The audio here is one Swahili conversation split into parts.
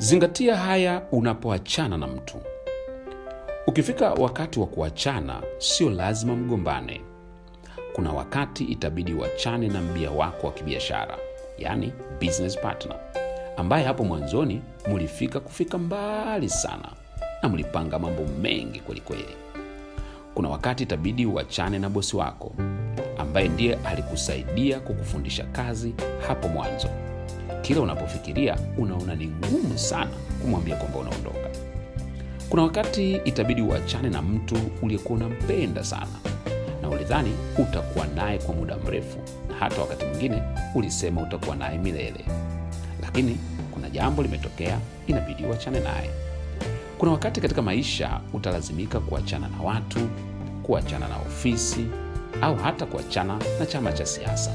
zingatia haya unapoachana na mtu. Ukifika wakati wa kuachana sio lazima mgombane. Kuna wakati itabidi uachane na mbia wako wa kibiashara yani business partner ambaye hapo mwanzoni mulifika kufika mbali sana na mlipanga mambo mengi kwelikweli kuna wakati itabidi uachane na bosi wako ambaye ndiye alikusaidia kukufundisha kazi hapo mwanzo kila unapofikiria unaona ni ngumu sana kumwambia kwamba unaondoka. Kuna wakati itabidi uachane na mtu uliyekuwa unampenda sana na ulidhani utakuwa naye kwa muda mrefu na hata wakati mwingine ulisema utakuwa naye milele. Lakini kuna jambo limetokea inabidi uachane naye. Kuna wakati katika maisha utalazimika kuachana na watu kuachana na ofisi au hata kuachana na chama cha siasa.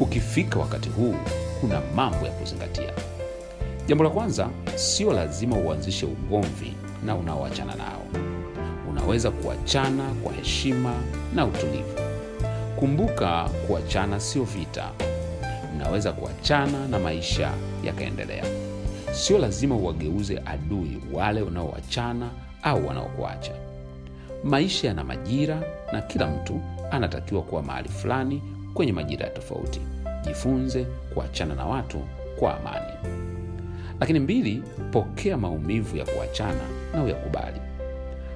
Ukifika wakati huu kuna mambo ya kuzingatia. Jambo la kwanza sio lazima uanzishe ugomvi na unaoachana nao. Unaweza kuachana kwa heshima na utulivu. Kumbuka kuachana sio vita. Mnaweza kuachana na maisha yakaendelea. Sio lazima uwageuze adui wale unaoachana au wanaokuacha. Maisha yana majira na kila mtu anatakiwa kuwa mahali fulani kwenye majira ya tofauti jifunze kuachana na watu kwa amani. Lakini mbili pokea maumivu ya kuachana na uyakubali.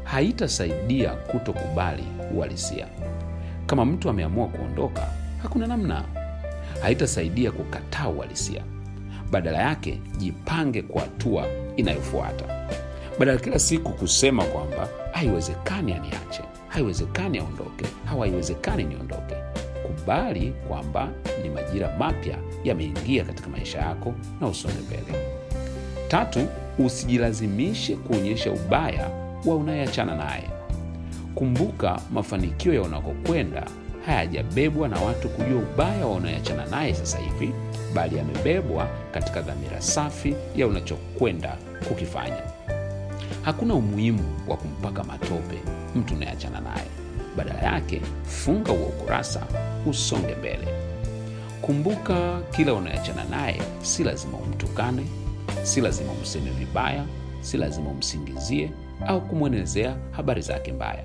Haitasaidia kutokubali uhalisia. Kama mtu ameamua kuondoka hakuna namna. Haitasaidia kukataa uhalisia. Badala yake jipange kwa hatua inayofuata. Badala kila siku kusema kwamba haiwezekani aniache haiwezekani aondoke au haiwezekani niondoke kubali kwamba ni majira mapya yameingia katika maisha yako na usonge mbele. Tatu usijilazimishe kuonyesha ubaya wa unayeachana naye. Kumbuka mafanikio ya unakokwenda hayajabebwa na watu kujua ubaya wa unayeachana naye sasa hivi bali yamebebwa katika dhamira safi ya unachokwenda kukifanya. Hakuna umuhimu wa kumpaka matope mtu unayeachana naye badala yake funga huo ukurasa usonge mbele. Kumbuka kila unayeachana naye si lazima umtukane si lazima umseme vibaya si lazima umsingizie au kumwenezea habari zake mbaya.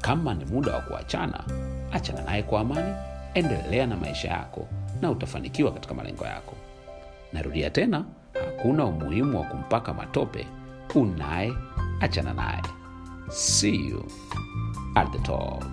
Kama ni muda wa kuachana achana naye kwa amani endelea na maisha yako na utafanikiwa katika malengo yako. Narudia tena hakuna umuhimu wa kumpaka matope unaye achana naye. See you at the top